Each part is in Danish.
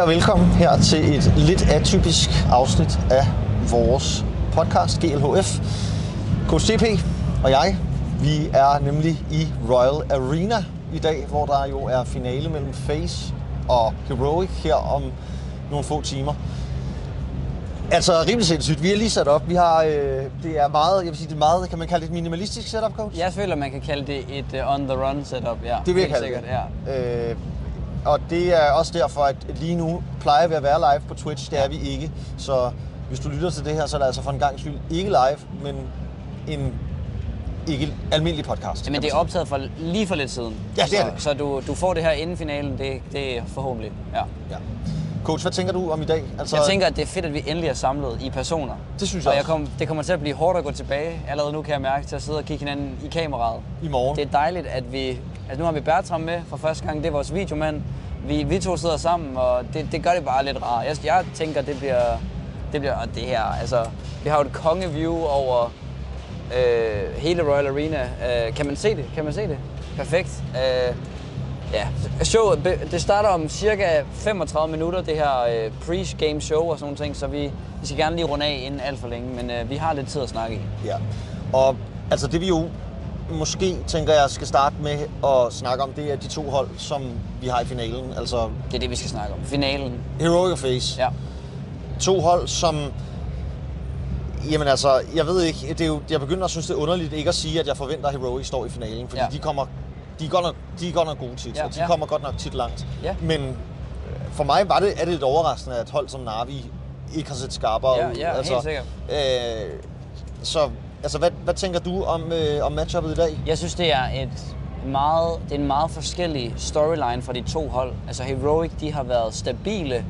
Hej og velkommen her til et lidt atypisk afsnit af vores podcast GLHF. Coach og jeg, vi er nemlig i Royal Arena i dag, hvor der jo er finale mellem Face og Heroic her om nogle få timer. Altså rimelig sindssygt. Vi er lige sat op. Vi har, øh, det er meget, jeg vil sige, det er meget, kan man kalde det et minimalistisk setup, coach? Jeg føler, man kan kalde det et uh, on-the-run setup, ja. Det vil jeg kalde sikkert, det. ja. Øh, og det er også derfor, at lige nu plejer vi at være live på Twitch. Det er vi ikke. Så hvis du lytter til det her, så er det altså for en gang skyld ikke live, men en ikke almindelig podcast. Men det er optaget for, lige for lidt siden. Ja, det er så, det. Så du, du får det her inden finalen, det, det er forhåbentlig, ja. Ja. Coach, hvad tænker du om i dag? Altså, Jeg tænker, at det er fedt, at vi endelig er samlet i personer. Det synes jeg og jeg kom, det kommer til at blive hårdt at gå tilbage. Allerede nu kan jeg mærke til at sidde og kigge hinanden i kameraet. i morgen. Det er dejligt, at vi... Altså nu har vi Bertram med for første gang. Det er vores videomand. Vi, vi to sidder sammen, og det, det gør det bare lidt rart. Jeg, jeg tænker, det bliver... Det bliver det her, altså... Vi har jo et kongeview over øh, hele Royal Arena. Øh, kan man se det? Kan man se det? Perfekt. Øh, ja, showet, det starter om cirka 35 minutter, det her øh, pre-game show og sådan nogle ting, så vi, vi skal gerne lige runde af inden alt for længe, men øh, vi har lidt tid at snakke i. Ja. Og altså det vi jo måske, tænker jeg, skal starte med at snakke om, det er de to hold, som vi har i finalen. Altså Det er det, vi skal snakke om. Finalen. Heroic og Face. Ja. To hold, som... Jamen altså, jeg ved ikke, det er jo, jeg begynder at synes, det er underligt ikke at sige, at jeg forventer, at Heroic står i finalen, fordi Ja. de kommer... De er, godt nok, de er godt nok gode tit, Ja, og de ja. kommer godt nok tit langt. Ja. Men øh, for mig var det, er det lidt overraskende, at hold som Navi ikke har set skarpere Ja, ud. ja, helt sikkert. Øh, så altså, hvad, hvad tænker du om, øh, om matchuppet i dag? Jeg synes, det er et meget, det er en meget forskellig storyline fra de to hold. Altså Heroic, de har været stabile,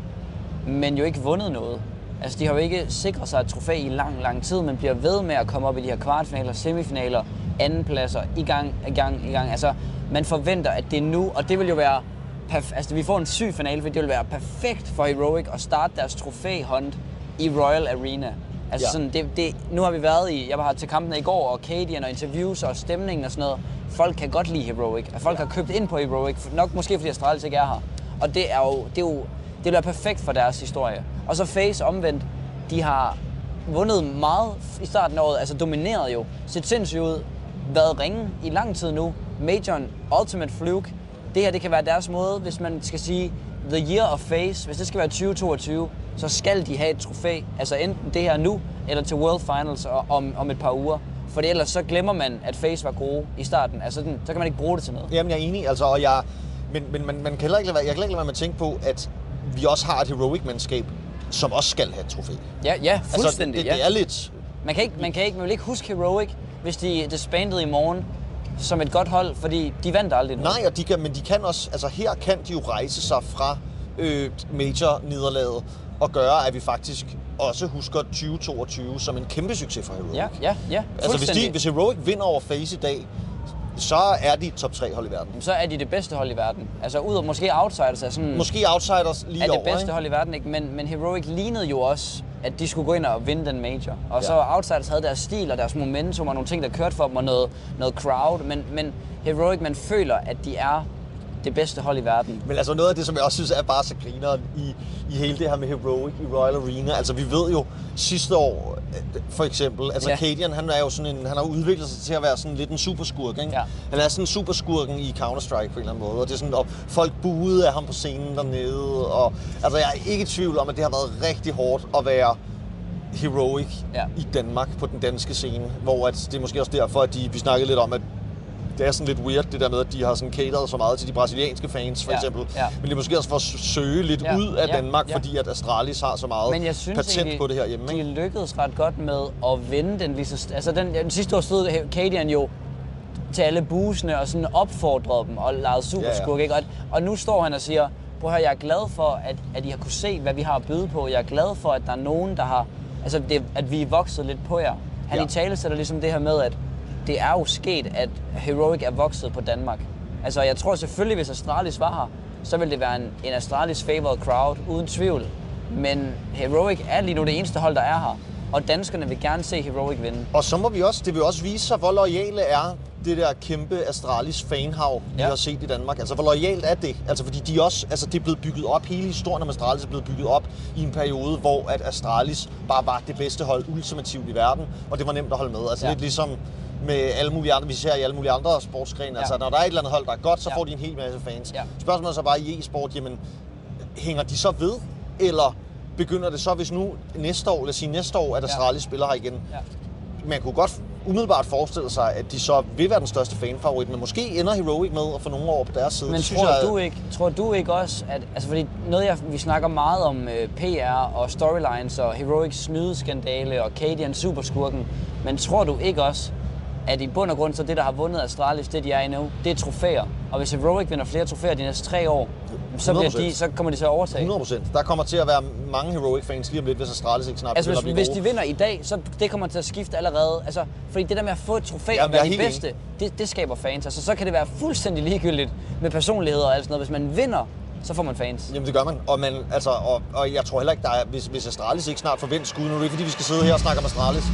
men jo ikke vundet noget. Altså de har jo ikke sikret sig et trofæ i lang, lang tid, men bliver ved med at komme op i de her kvartfinaler, semifinaler, andenpladser, i gang, i gang, i gang. Altså man forventer, at det er nu, og det vil jo være perf- altså vi får en syg finale, for det vil være perfekt for Heroic at starte deres trofæhunt i Royal Arena. Altså Ja. sådan, det, det, nu har vi været i, jeg var til kampen i går, og Cadian og interviews og stemningen og sådan noget. Folk kan godt lide Heroic, folk ja. har købt ind på Heroic, nok måske fordi Astralis ikke er her. Og det er jo, det er jo, det være perfekt for deres historie. Og så Face omvendt, de har vundet meget i starten af året, altså domineret jo, set sindssygt ud, været ringe i lang tid nu. Majoren, Ultimate Fluke, det her det kan være deres måde, hvis man skal sige The Year of Face, hvis det skal være 2022, så skal de have et trofæ, altså enten det her nu, eller til World Finals om, om et par uger. For ellers så glemmer man, at Face var gode i starten. Altså, den, så kan man ikke bruge det til noget. Jamen, jeg er enig, altså, og jeg, men, men man, man kan heller ikke lade være, jeg kan ikke lade være med at tænke på, at vi også har et heroic-mandskab, som også skal have et trofæ. Ja, ja, fuldstændig. Altså, det, det, ja. det er lidt... Man kan ikke, man kan ikke, man vil ikke huske Heroic, hvis de disbandede i morgen som et godt hold, fordi de vandt aldrig noget. Nej, og de kan, men de kan også, altså her kan de jo rejse sig fra øh, major-nederlaget og gøre, at vi faktisk også husker 2022 som en kæmpe succes for Heroic. Ja, ja, ja. altså hvis, de, hvis Heroic vinder over Face i dag, så er de top 3 hold i verden. Så er de det bedste hold i verden. Altså ud af måske outsiders er sådan... Måske outsiders lige er det over, bedste ikke? hold i verden, ikke? Men, men Heroic lignede jo også, at de skulle gå ind og vinde den major. Og Ja. så Outsiders havde deres stil og deres momentum og nogle ting, der kørte for dem, og noget, noget crowd. Men, men Heroic, man føler, at de er det bedste hold i verden. Men altså noget af det, som jeg også synes er bare så grineren i, i hele det her med Heroic i Royal Arena. Altså vi ved jo sidste år, øh, for eksempel, altså Ja. Cadian, han er jo sådan en, han har udviklet sig til at være sådan lidt en superskurk, ikke? Ja. Han er sådan superskurken i Counter-Strike på en eller anden måde, og det er sådan, og folk buede af ham på scenen dernede, og altså jeg er ikke i tvivl om, at det har været rigtig hårdt at være heroic Ja. i Danmark på den danske scene, hvor at det er måske også derfor, at de, vi snakkede lidt om, at det er sådan lidt weird, det der med, at de har sådan cateret så meget til de brasilianske fans, for Ja, eksempel. ja. Men det er måske også for at søge lidt Ja, ud af ja, Danmark, ja. fordi at Astralis har så meget Men jeg synes patent egentlig, på det her hjemme. de Ikke? lykkedes ret godt med at vende den lige så... Altså den, den sidste år stod Cadian jo til alle busene og sådan opfordrede dem og legede superskurk, Ja, ikke? Og, og nu står han og siger, prøv at høre, jeg er glad for, at, at I har kunne se, hvad vi har at byde på. Jeg er glad for, at der er nogen, der har... Altså, det, at vi er vokset lidt på jer. Han Ja. i tale sætter ligesom det her med, at det er jo sket, at Heroic er vokset på Danmark. Altså, jeg tror selvfølgelig, hvis Astralis var her, så ville det være en, en Astralis favored crowd, uden tvivl. Men Heroic er lige nu det eneste hold, der er her. Og danskerne vil gerne se Heroic vinde. Og så må vi også, det vil også vise sig, hvor lojale er det der kæmpe Astralis fanhav, vi Ja. har set i Danmark. Altså, hvor lojalt er det? Altså, fordi de også, altså, det er blevet bygget op, hele historien om Astralis er blevet bygget op i en periode, hvor at Astralis bare var det bedste hold ultimativt i verden, og det var nemt at holde med. Altså, Ja. lidt ligesom med alle mulige andre, vi ser i alle mulige andre sportsgrene. Altså, når der er et eller andet hold, der er godt, så Ja. får de en hel masse fans. Ja. Spørgsmålet er så bare i e-sport, jamen, hænger de så ved, eller begynder det så, hvis nu næste år, lad os sige næste år, at Astralis spiller her igen, Ja. man kunne godt umiddelbart forestille sig, at de så vil være den største fanfavorit, men måske ender Heroic med at få nogle år på deres side. Men Det tror jeg, du ikke, tror du ikke også, at altså fordi noget jeg, vi snakker meget om øh, PR og storylines og Heroics snydeskandale og Cadian superskurken, men tror du ikke også, at i bund og grund så det der har vundet Astralis, det de er i nu, det er trofæer. Og hvis Heroic vinder flere trofæer de næste tre år, så, bliver 100%. de, så kommer de til at overtage. 100 procent. Der kommer til at være mange Heroic-fans lige om lidt, hvis Astralis ikke snart Altså hvis, hvis de vinder i dag, så det kommer til at skifte allerede. Altså, fordi det der med at få et trofæ Jamen, og være er de bedste, det, det skaber fans. Altså så kan det være fuldstændig ligegyldigt med personligheder og alt sådan noget. Hvis man vinder, så får man fans. Jamen det gør man, og, man, altså, og, og jeg tror heller ikke, der er, hvis, hvis Astralis ikke snart får vendt skud, nu er det ikke fordi, vi skal sidde her og snakke om Astralis.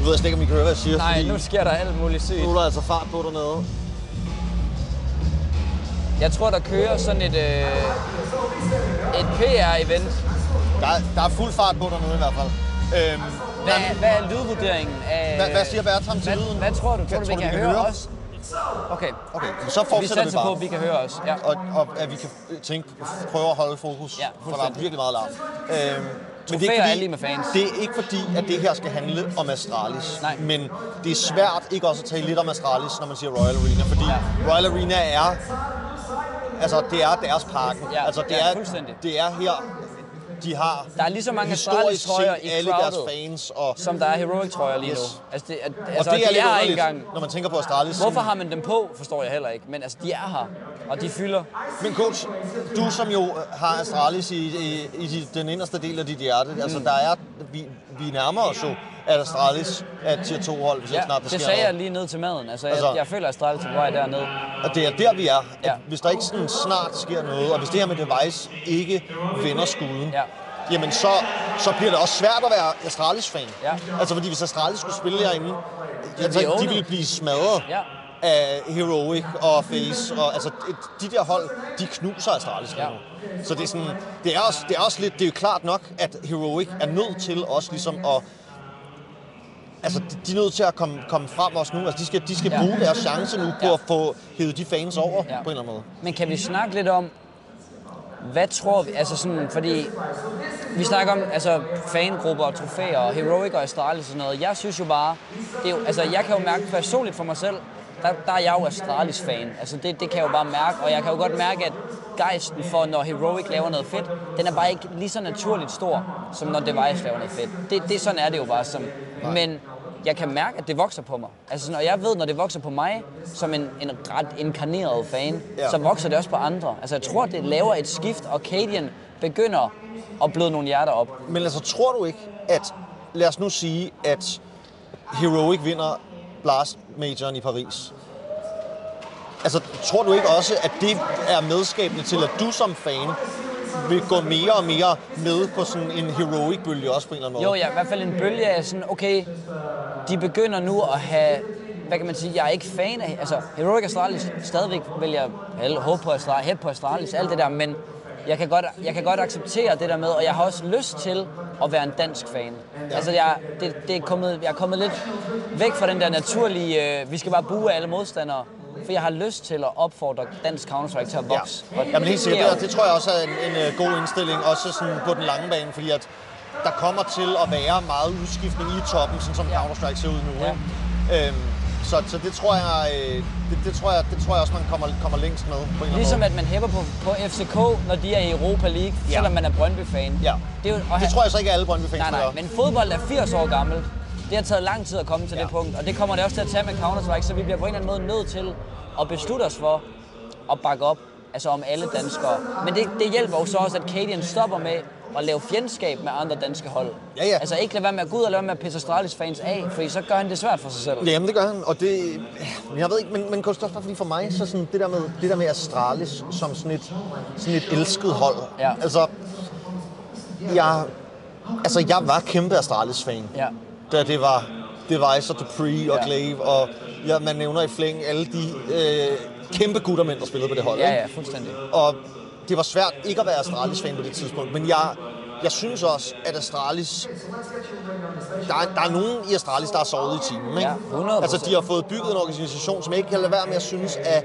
Nu ved jeg slet ikke, om I kan høre, hvad jeg siger, Nej, nu sker der alt muligt sygt. nu er der altså fart på dernede. Jeg tror, der kører sådan et, øh, et PR-event. Der, er- der er fuld fart på dernede i hvert fald. Øhm, Hvad, hvad er lydvurderingen af... Hvad- hvad siger Bertram til hvad, lyden? Hvad tror du? Tror du, vi kan, høre os? Okay, okay, så vi fortsætter vi på, bare. at vi kan høre os. Ja. og, og at vi kan tænke, prøve at holde fokus, Ja, for der er virkelig meget larm. Øhm, men Trofæer er lige med fans. det er ikke fordi, at det her skal handle om Astralis. Nej. Men det er svært ikke også at tale lidt om Astralis, når man siger Royal Arena. Fordi Ja. Royal Arena er, altså det er deres parken. Ja, altså det ja, er, det er her, de har Der er lige så mange historisk Astralis-trøjer i alle deres crowded, fans. Og, som der er Heroic-trøjer lige nu. Yes. Altså, det, at, og altså, det er de lidt er ikke engang. når man tænker på Astralis. Hvorfor har man dem på, forstår jeg heller ikke. Men altså, de er her, og de fylder. Men coach, du som jo har Astralis i, i, i de- den inderste del af dit hjerte, mm. altså der er, vi, vi nærmer os jo, at Astralis er tier 2 hold, hvis Ja, ikke snart der det sker sagde jeg noget. lige ned til maden. Altså, Altså- jeg, jeg føler, at Astralis er på vej derned. Og det er der, vi er. At Ja. Hvis der ikke sådan snart sker noget, og hvis det her med device ikke vender skuden, Ja. jamen så, så bliver det også svært at være Astralis-fan. Ja. Altså fordi hvis Astralis skulle spille herinde, altså, de ville blive smadret Ja. af Heroic og Face. Og, altså, de der hold, de knuser Astralis Ja. nu. Så det er, sådan, det, er også, det er også lidt, det er jo klart nok, at Heroic er nødt til også ligesom at Altså, de, de er nødt til at komme, komme frem også nu. Altså, de skal, de skal Ja. bruge deres chance nu på Ja. at få hævet de fans over Ja. på en eller anden måde. Men kan vi snakke lidt om, hvad tror vi, altså sådan, fordi vi snakker om altså fangrupper og trofæer og Heroic og Astralis og sådan noget. Jeg synes jo bare, det er jo, altså jeg kan jo mærke personligt for mig selv, der, der er jeg jo Astralis-fan. Altså det, det kan jeg jo bare mærke, og jeg kan jo godt mærke, at gejsten for, når Heroic laver noget fedt, den er bare ikke lige så naturligt stor, som når Device laver noget fedt. Det, det sådan er det jo bare som. Men jeg kan mærke, at det vokser på mig. Altså, og jeg ved, når det vokser på mig, som en, en ret inkarneret fan, ja. så vokser det også på andre. Altså, jeg tror, det laver et skift, og Cadian begynder at bløde nogle hjerter op. Men altså, tror du ikke, at... Lad os nu sige, at Heroic vinder Blast Majoren i Paris. Altså, tror du ikke også, at det er medskabende til, at du som fan vil gå mere og mere med på sådan en Heroic-bølge også på en eller anden måde? Jo, ja, i hvert fald en bølge af sådan, okay, de begynder nu at have, hvad kan man sige, jeg er ikke fan af, altså Heroic Astralis, stadigvæk vil jeg håbe på Astralis, hæppe på Astralis, alt det der, men jeg kan, godt, jeg kan godt acceptere det der med, og jeg har også lyst til at være en dansk fan. Ja. Altså, jeg, det, det er kommet, jeg er kommet lidt væk fra den der naturlige, øh, vi skal bare bue alle modstandere, for jeg har lyst til at opfordre dansk Counter-Strike til at vokse. Ja. Og Jamen helt sikkert, det, det tror jeg også er en, en øh, god indstilling, også sådan på den lange bane, fordi at der kommer til at være meget udskiftning i toppen, sådan som. Counter-Strike ser ud nu. Ja. Ikke? Øhm, så, så det tror jeg, øh, det, det, tror jeg, det tror jeg også, man kommer, kommer længst med på en eller Ligesom måde. at man hæpper på, på FCK, når de er i Europa League, Ja. selvom man er Brøndby-fan. Ja. Det, er jo, og Det tror jeg så ikke, at alle Brøndby-fans Nej, nej, men fodbold er 80 år gammelt. Det har taget lang tid at komme til Ja. det punkt, og det kommer det også til at tage med Counter-Strike, så vi bliver på en eller anden måde nødt til at beslutte os for at bakke op altså om alle danskere. Men det, det hjælper jo så også, at Cadian stopper med at lave fjendskab med andre danske hold. Ja, ja. Altså ikke lade være med at gå ud og lade være med at pisse Astralis fans af, fordi så gør han det svært for sig selv. Jamen det gør han, og det, jeg ved ikke, men, men Gustav, fordi for mig, så sådan det der med, det der med Astralis som sådan et, sådan et elsket hold. Ja. Altså, jeg, altså, jeg var kæmpe Astralis-fan. Ja. Da det var Device og Dupree og Ja. Glaive og ja, man nævner i flæng alle de øh, kæmpe guttermænd, der spillede på det hold. Ja, ikke? ja, fuldstændig. Og det var svært ikke at være Astralis-fan på det tidspunkt, men jeg, jeg synes også, at Astralis... Der er, der er nogen i Astralis, der har sovet i timen, ikke? Ja, 100%. Altså, de har fået bygget en organisation, som jeg ikke kan lade være med at synes, at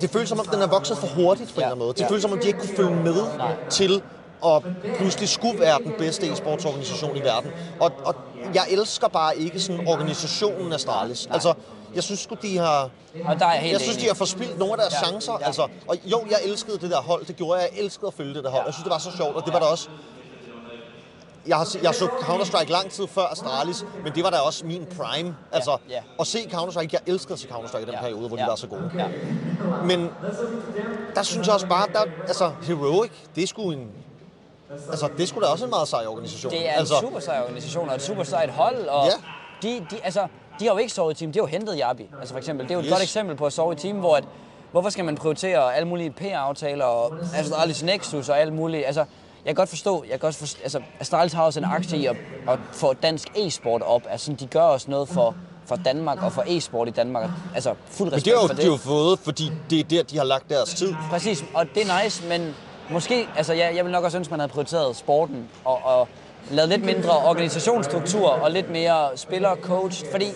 det føles som om, den er vokset for hurtigt på Ja, en eller anden måde. Det ja. føles som om, de ikke kunne følge med Nej. til at pludselig skulle være den bedste e-sportsorganisation i verden. Og, og jeg elsker bare ikke sådan organisationen Astralis. Altså, jeg synes de har... Og der er jeg helt Jeg synes, enig. de har forspildt nogle af deres Ja, chancer. ja. Altså, og jo, jeg elskede det der hold. Det gjorde jeg. Jeg elskede at følge det der hold. Ja. Jeg synes, det var så sjovt, og det var der også... Jeg har, jeg så Counter-Strike lang tid før Astralis, men det var da også min prime. Altså, ja. at se Counter-Strike, jeg elskede at se Counter-Strike i den Ja, periode, hvor ja, de var så gode. Ja. Men der synes jeg også bare, der, altså Heroic, det er sgu en... Altså, det sgu da også en meget sej organisation. Det er en altså, super sej organisation og et super sejt hold, og Ja. de, de, altså, de har jo ikke sovet i team, de har jo hentet Jabi, altså for eksempel. Det er jo et Yes. godt eksempel på at sove i team, hvor at, hvorfor skal man prioritere alle mulige PR-aftaler og Astralis Nexus og alt muligt, altså jeg kan godt forstå, jeg kan godt forstå altså Astralis har også en aktie i at, at få dansk e-sport op, altså de gør også noget for, for Danmark og for e-sport i Danmark, altså fuld men respekt det har jo, for har jo fået, fordi det er der, de har lagt deres tid. Præcis, og det er nice, men måske, altså jeg, jeg vil nok også ønske, man havde prioriteret sporten og, og lavet lidt mindre organisationsstruktur og lidt mere spiller coach, fordi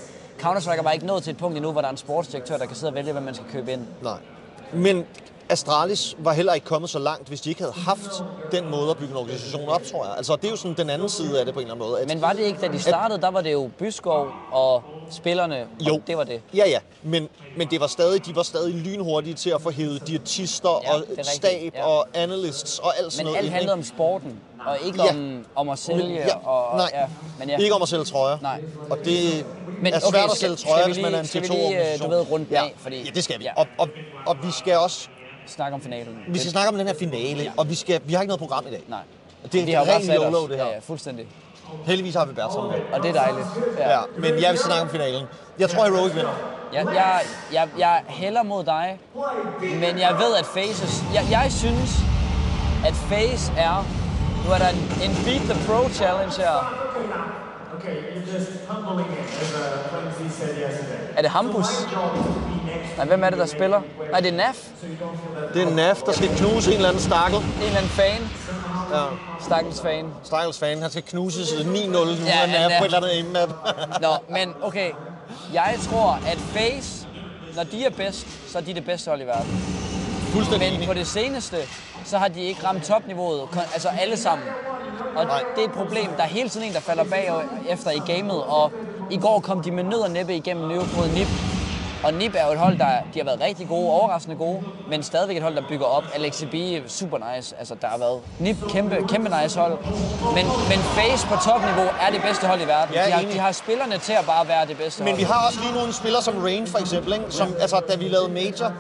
Counter-Strike var ikke nået til et punkt endnu, hvor der er en sportsdirektør, der kan sidde og vælge, hvad man skal købe ind. Nej. Men Astralis var heller ikke kommet så langt, hvis de ikke havde haft den måde at bygge en organisation op, tror jeg. Altså, det er jo sådan den anden side af det på en eller anden måde. At, Men var det ikke, da de startede, der var det jo Byskov og spillerne, Jo. og det var det. Ja, ja, men, men det var stadig, de var stadig lynhurtige til at få hævet diætister Ja, og stab ja. og analysts og alt sådan Men noget. alt ind, handlede om sporten, og ikke Ja. om, om at sælge. ja, og, nej, Ja, men ja. ikke om at sælge trøjer. Nej. Og det Men er svært okay, at skal- sælge skal trøjer, vi hvis man er en lige- skal vi T2 lige, øh, du ved, runde den ja. af, fordi- Ja, det skal vi. Ja. Og, og, og vi skal også Snak om finalen. vi skal snakke om den her finale, Ja. og vi, skal, vi har ikke noget program i dag. Nej. Det er Vi har rent. YOLO, det her. Ja, ja, fuldstændig. Heldigvis har vi Bertram med. Og det er dejligt. Ja, men jeg vil snakke om finalen. Jeg tror, Heroic vinder. Jeg, jeg, jeg, jeg hælder mod dig, men jeg ved, at Faces... Jeg, jeg synes, at Face er... Nu er der en, en Beat the Pro Challenge her. Okay, you're just humbling it, as uh, said yesterday. Er det Hampus? Nej, hvem er det, der spiller? Nej, det er Naf. Det er NAF, der skal knuse en eller anden stakkel. En eller anden fan. Ja. Stakkels fan. Stakkels fan, han skal knuses 9-0 nu Ja, af NAF på et eller andet aim-map. Nå, men okay. Jeg tror, at Face, når de er bedst, så er de det bedste hold i verden. Fuldstændig Men enig. på det seneste, så har de ikke ramt topniveauet, altså alle sammen. Og Nej. det er et problem. Der er hele tiden en, der falder bag efter i gamet, og i går kom de med nød og næppe igennem løbet mod NIP. Og NIP er jo et hold, der de har været rigtig gode, overraskende gode, men stadigvæk et hold, der bygger op. Alex B, super nice. Altså, der har været NIP, kæmpe, kæmpe nice hold. Men, men Face på topniveau er det bedste hold i verden. Ja, de, har, de har spillerne til at bare være det bedste Men hold. vi har også lige nogle spillere som Rain for eksempel, ikke? Som, altså, da vi lavede Major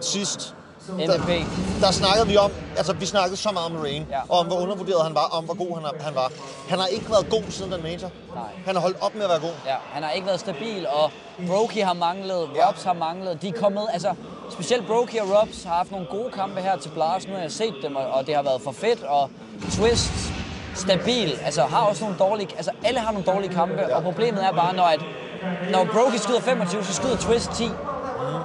sidst, MVP. der snakkede vi om, altså vi snakkede så meget om Rain, Ja. og om hvor undervurderet han var, og om hvor god han, han var. Han har ikke været god siden den Major. Nej. Han har holdt op med at være god. Ja, han har ikke været stabil, og Brokey har manglet, Ja. Robs har manglet. De er kommet, altså specielt Brokey og Robs har haft nogle gode kampe her til Blast. Nu har jeg set dem, og, og det har været for fedt, og Twist stabil, altså har også nogle dårlige, altså alle har nogle dårlige kampe, ja. og problemet er bare, når, at, når Brokey skyder 25, så skyder Twist 10.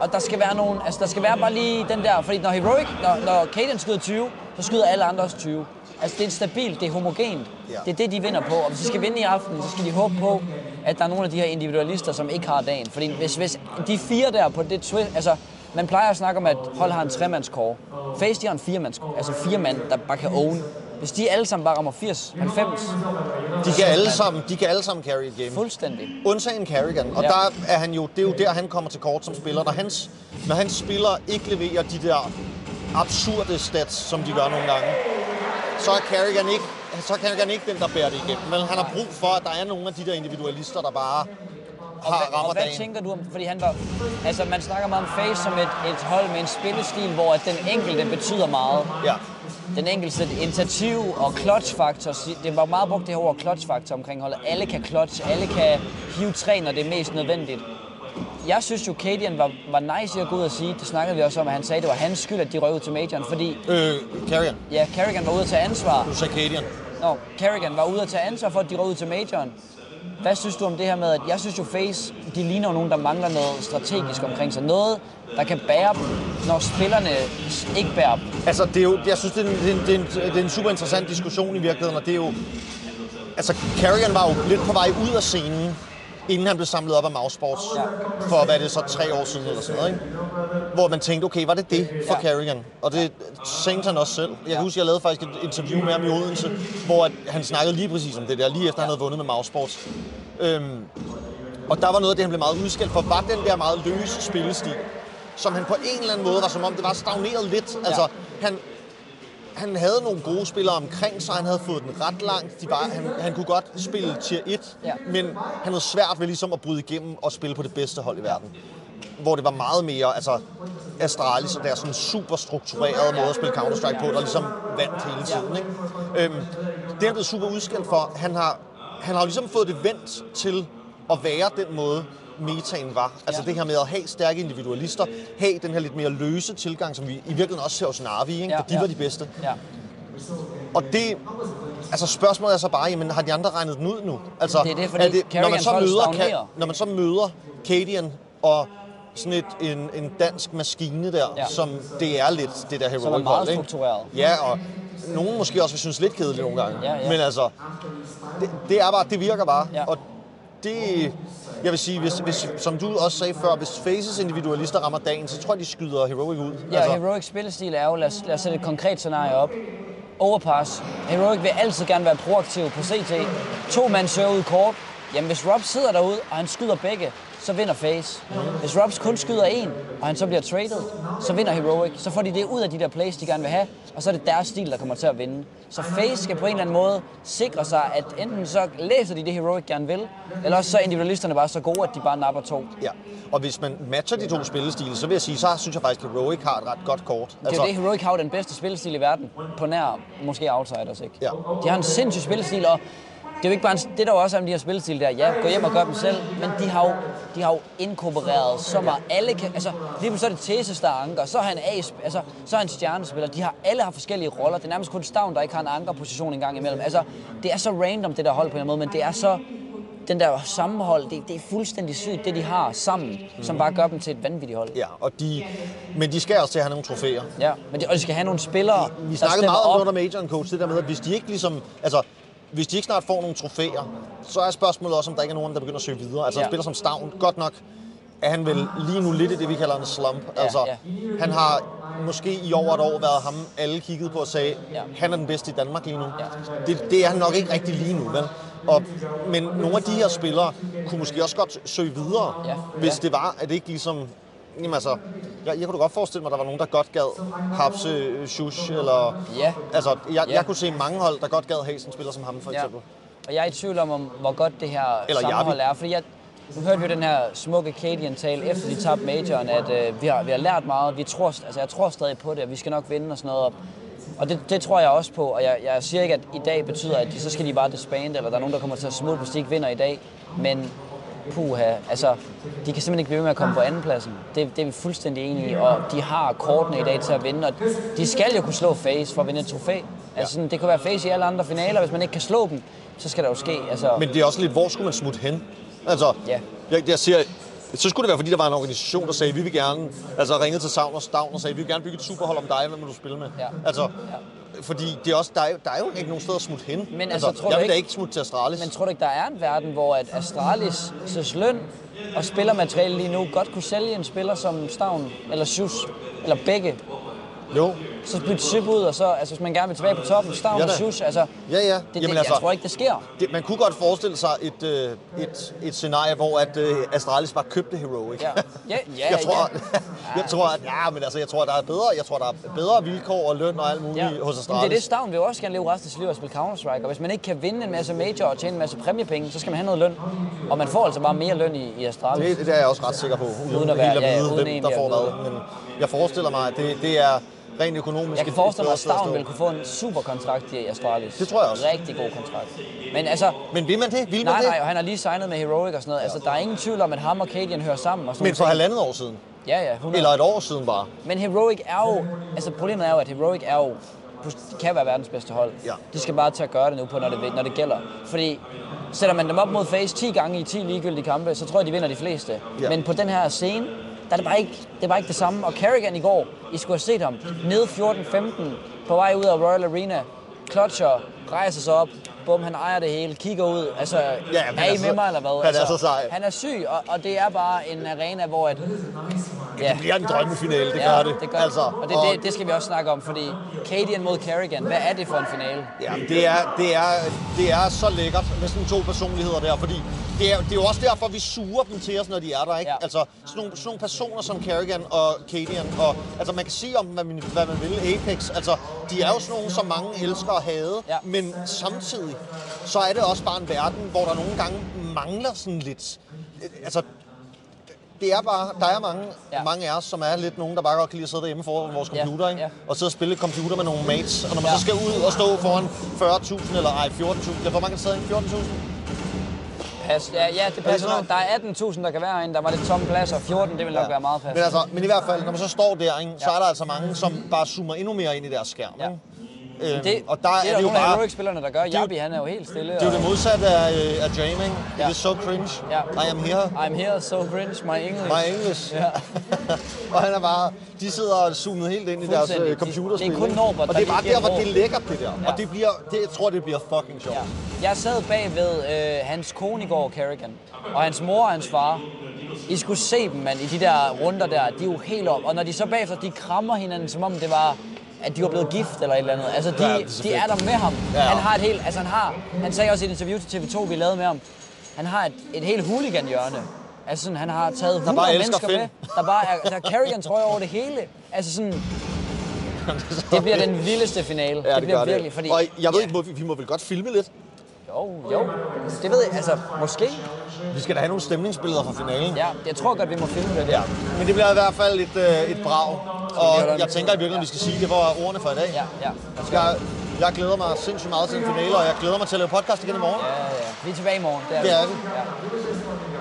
Og der skal være nogen, altså der skal være bare lige den der, fordi når Heroic, når, når Kaden skyder 20, så skyder alle andre også 20. Altså det er stabilt, det er homogent. Ja. Det er det, de vinder på. Og hvis de skal vinde i aften, så skal de håbe på, at der er nogle af de her individualister, som ikke har dagen. Fordi hvis, hvis de fire der på det twist, altså man plejer at snakke om, at hold har en tremandskår. Face, de har en firemandskår. Altså fire mand, der bare kan own. Hvis de alle sammen bare rammer 80, 90, De kan alle sammen, de kan alle sammen carry et game. fuldstændig. Undtagen Carrigan. Og Ja. der er han jo, det er jo der, han kommer til kort som spiller. Når hans, når hans spiller ikke leverer de der absurde stats, som de gør nogle gange, så er Carrigan ikke, så er Carrigan ikke den, der bærer det igennem. Men han har brug for, at der er nogle af de der individualister, der bare Og, har hvad, rammer og hvad dagen. tænker du om, fordi han var, altså man snakker meget om Face som et, et hold med en spillestil, hvor at den enkelte betyder meget. Ja. Den enkelte initiativ og clutch-faktor. Det var meget brugt det her ord clutch-faktor omkring holdet. Alle kan clutch, alle kan hive træ, når det er mest nødvendigt. Jeg synes jo, Cadian var, var nice i at gå ud og sige, det snakkede vi også om, at han sagde, at det var hans skyld, at de røg ud til majoren, fordi Øh, Carrigan. ja, Carrigan var ude at tage ansvar. Du sagde Cadian. Nå, Carrigan var ude at tage ansvar for, at de røg ud til majoren. Hvad synes du om det her med, at jeg synes jo Face, de ligner jo nogen, der mangler noget strategisk omkring sig. Noget, der kan bære dem, når spillerne ikke bærer dem. Altså, det er jo, jeg synes, det er, en, det, er en, det, er en, det er en super interessant diskussion i virkeligheden, og det er jo... Altså, Carrigan var jo lidt på vej ud af scenen, inden han blev samlet op af Mousesports. Ja. For, hvad er det så, tre år siden eller sådan noget, ikke? Hvor man tænkte, okay, var det det for Ja. Carrigan? Og det tænkte han også selv. Jeg kan huske, jeg lavede faktisk et interview med ham i Odense, hvor at han snakkede lige præcis om det der, lige efter han havde vundet med Mousesports. Øhm, og der var noget af det, han blev meget udskilt for, var den der meget løse spillestil, som han på en eller anden måde var som om, det var stagneret lidt. Altså, han, han havde nogle gode spillere omkring sig, han havde fået den ret langt. De var, han, han kunne godt spille tier 1, Ja. men han havde svært ved ligesom at bryde igennem og spille på det bedste hold i verden. Hvor det var meget mere, altså Astralis og der sådan super strukturerede måde at spille Counter-Strike på, der ligesom vandt hele tiden. Ikke? Øhm, det er blevet super udskilt for. Han har, han har ligesom fået det vendt til at være den måde, metaen var. Altså Ja. det her med at have stærke individualister, have den her lidt mere løse tilgang, som vi i virkeligheden også ser hos Navi, ikke? Ja, for de ja. var de bedste. Ja. Og det, altså spørgsmålet er så bare, jamen har de andre regnet den ud nu? Altså, Det er det, fordi når, Carrigan man så møder, stagnerer. når man så møder Cadian og sådan et, en, en dansk maskine der, Ja. som det er lidt, det der heroic Som er meget ikke? struktureret. Ja, og nogen måske også vil synes lidt kedeligt nogle gange. Ja, ja. Men altså, det, det er bare, det virker bare. Ja. Og det, jeg vil sige, hvis, hvis, som du også sagde før, hvis Faces individualister rammer dagen, så tror jeg, de skyder Heroic ud. Ja, altså. Heroic spillestil er jo, lad os, lad os sætte et konkret scenarie op. Overpass. Heroic vil altid gerne være proaktiv på CT. To mand søger ud kort. Jamen hvis Rob sidder derude, og han skyder begge, så vinder Face. Hvis Robs kun skyder en, og han så bliver traded, så vinder Heroic. Så får de det ud af de der plays, de gerne vil have, og så er det deres stil, der kommer til at vinde. Så Face skal på en eller anden måde sikre sig, at enten så læser de det Heroic gerne vil, eller også så er individualisterne bare så gode, at de bare napper to. Ja, og hvis man matcher de to spillestile, så vil jeg sige, så synes jeg faktisk, at Heroic har et ret godt kort. Det er jo det, Heroic har den bedste spillestil i verden, på nær måske Outsiders, ikke? Ja. De har en sindssyg spillestil, og det er jo ikke bare en, det der jo også er med de her spillestil der, ja, gå hjem og gør dem selv, men de har jo, de har jo inkorporeret så meget, alle kan, altså lige pludselig så er det Thesis, der er anker, så er han A, altså så er han stjernespiller, de har, alle har forskellige roller, det er nærmest kun Stavn, der ikke har en ankerposition engang imellem, altså det er så random det der hold på en måde, men det er så, den der sammenhold, det, det er fuldstændig sygt, det de har sammen, som bare gør dem til et vanvittigt hold. Ja, og de, men de skal også til at have nogle trofæer. Ja, men de, og de skal have nogle spillere, Vi der snakkede meget om under majoren coach, det der med, at hvis de ikke ligesom, altså, hvis de ikke snart får nogle trofæer, så er spørgsmålet også, om der ikke er nogen, der begynder at søge videre. Altså Ja. en spiller som Stavn, godt nok er han vel lige nu lidt i det, vi kalder en slump. Ja, altså, ja. han har måske i over et år været ham, alle kiggede på og sagde, Ja. han er den bedste i Danmark lige nu. Ja. Det, det er han nok ikke rigtig lige nu, vel? Og, men nogle af de her spillere kunne måske også godt søge videre, Ja. hvis Ja. det var, at det ikke ligesom... Jamen altså, jeg, jeg kunne godt forestille mig, at der var nogen, der godt gad Hapse, øh, Shush, eller... Ja. Altså, jeg, Ja. jeg kunne se mange hold, der godt gad have sådan en spiller som ham, for Ja. eksempel. Og jeg er i tvivl om, om hvor godt det her Eller sammenhold Javi. er. Fordi jeg, nu hørte vi den her smukke Cadian tale efter de tabte majoren, at øh, vi, har, vi har lært meget. Vi tror, altså, jeg tror stadig på det, og vi skal nok vinde og sådan noget. Og det, det tror jeg også på, og jeg, jeg siger ikke, at i dag betyder, at de, så skal de bare disbande, eller der er nogen, der kommer til at smutte, hvis de ikke vinder i dag. Men puha, altså, de kan simpelthen ikke blive ved med at komme på andenpladsen. Det, det er vi fuldstændig enige i, og de har kortene i dag til at vinde, og de skal jo kunne slå Face for at vinde et trofæ. Altså, sådan, det kan være Face i alle andre finaler, hvis man ikke kan slå dem, så skal der jo ske. Altså, Men det er også lidt, hvor skulle man smutte hen? Altså, Ja. jeg, jeg siger, så skulle det være, fordi der var en organisation, der sagde, vi vil gerne, altså ringede til Savn og Stavn og sagde, vi vil gerne bygge et superhold om dig, hvem vil du spille med? Ja. Altså, fordi det er også, der, er, jo- der er jo ikke nogen steder at smutte hen. Men altså, tror jeg du vil da ikke- ikke smutte til Astralis. Men tror du ikke, der er en verden, hvor at Astralis' løn og spillermateriale lige nu godt kunne sælge en spiller som Stavn eller Sjus, eller begge? Jo, Så bytte Syb ud, og så, altså hvis man gerne vil tilbage på toppen, Stavn Ja. Sjus, altså... Ja, ja. Det, det, Jamen jeg altså- tror ikke, det sker. det, man kunne godt forestille sig et, øh, et, et scenarie, hvor at, øh, Astralis bare købte Heroic. Ja, ja, ja. jeg tror, ja. jeg tror, at, ja, men altså, jeg tror, der er bedre, jeg tror, der er bedre vilkår og løn og alt muligt Ja. hos Men Astralis. det er det, Stavn vil også gerne leve resten af sit liv og spille Counter-Strike. Og hvis man ikke kan vinde en masse major og tjene en masse præmiepenge, så skal man have noget løn. Og man får altså bare mere løn i, i Astralis. Det, det er jeg også ret sikker på, uden, Uden at være- helt at ja, hvem der får hvad. Men jeg forestiller mig, at det, det er rent økonomisk Jeg kan forestille mig, at Stavn vil kunne få en super kontrakt i Astralis. Det tror jeg også. Rigtig god kontrakt. Men altså, Men vil man det? Vil man nej, det? nej, og han har lige signet med Heroic og sådan noget. Altså, der er ingen tvivl om, at ham og Cadian hører sammen. Og sådan Men for halvandet år siden? Ja, ja, 100. Eller et år siden bare? Men Heroic er jo... Altså, problemet er jo, at Heroic er jo kan være verdens bedste hold. Ja. De skal bare til at gøre det nu på, når det, når det gælder. Fordi sætter man dem op mod face 10 gange i 10 ligegyldige kampe, så tror jeg, de vinder de fleste. Ja. Men på den her scene, der er det bare ikke det, er bare ikke det samme. Og Carrigan i går, I skulle have set ham, nede 14-15, på vej ud af Royal Arena, klotcher, rejser sig op, bum, han ejer det hele, kigger ud, altså, Ja, er I altså, med mig eller hvad? han er altså, så sej. Han er syg, og, og det er bare en arena, hvor at, ja, Det bliver en drømmefinale, det ja, gør det. det gør altså, og det, det, det skal vi også snakke om, fordi Cadian mod Carrigan, hvad er det for en finale? Ja, det er, det, er, det er så lækkert med sådan to personligheder der, fordi det er, det er jo også derfor, vi suger dem til os, når de er der, ikke? Ja. Altså, sådan nogle, sådan nogle personer som Kerrigan og Cadian, og altså, man kan sige om, hvad man, hvad man vil, Apex, altså, de er jo sådan nogle, som mange elsker og hade, Ja. men samtidig, så er det også bare en verden, hvor der nogle gange mangler sådan lidt, altså, det er bare, der er mange, Ja. ja. mange af os, som er lidt nogen, der bare godt kan lide at sidde derhjemme foran vores Ja, computer, ikke? ja. og sidde og spille computer med nogle mates. Og når man Ja. så skal ud og stå foran 40.000 eller ej, 14.000, hvor mange kan sidde ind? 14.000? Pas, ja, ja, det passer nok. Der er 18.000, der kan være en. Der var lidt tomme pladser. 14, det vil nok være meget Men, passende. altså, men i hvert fald, når man så står der, ikke, så Ja. er der altså mange, som bare zoomer endnu mere ind i deres skærm. Ja. Ikke? Øhm, Det, og der det er, er, det jo nogle af bare... Heroic-spillerne, der gør. Jabi, han er jo helt stille. Det er jo og- det modsatte af, øh, af jamming. Ja. It is so cringe. Ja. I am here. I'm here, so cringe, my English. My English. Ja. og han er bare, de sidder og zoomet helt ind i deres øh, computerspil. Det er kun? Norbert, Og det er bare der, hvor det er lækkert, det der. Ja. Og det bliver, det, jeg tror, det bliver fucking sjovt. Ja. Jeg sad bag ved øh, hans kone i går, Carrigan, og hans mor og hans far. I skulle se dem, mand, i de der runder der. De er jo helt op. Og når de så bagefter, de krammer hinanden, som om det var at de var blevet gift eller et eller andet. Altså, de, Ja, det er de er der med ham. Ja. Han har et helt, altså han har, han sagde også i et interview til TV2, vi lavede med ham, han har et, et helt hooligan-hjørne. Altså sådan, han har taget 100 bare elsker mennesker med, der bare er, der er Carrigan trøje over det hele. Altså sådan, det bliver den vildeste finale. Ja, det, bliver gør virkelig, det. fordi... Og jeg ved Ja. ikke, må vi, vi må vel godt filme lidt? Jo, jo. Det ved jeg, altså, måske. Vi skal da have nogle stemningsbilleder fra finalen. Ja, jeg tror godt, vi må filme det der. Men det bliver i hvert fald et, øh, et brag. Og jeg tænker i virkeligheden, vi skal sige, det var ordene for i dag. Ja, ja. Jeg, jeg glæder mig sindssygt meget til den finale, og jeg glæder mig til at lave podcast igen i morgen. Ja, ja. Vi er tilbage i morgen. Det er, Det er vi. Ja.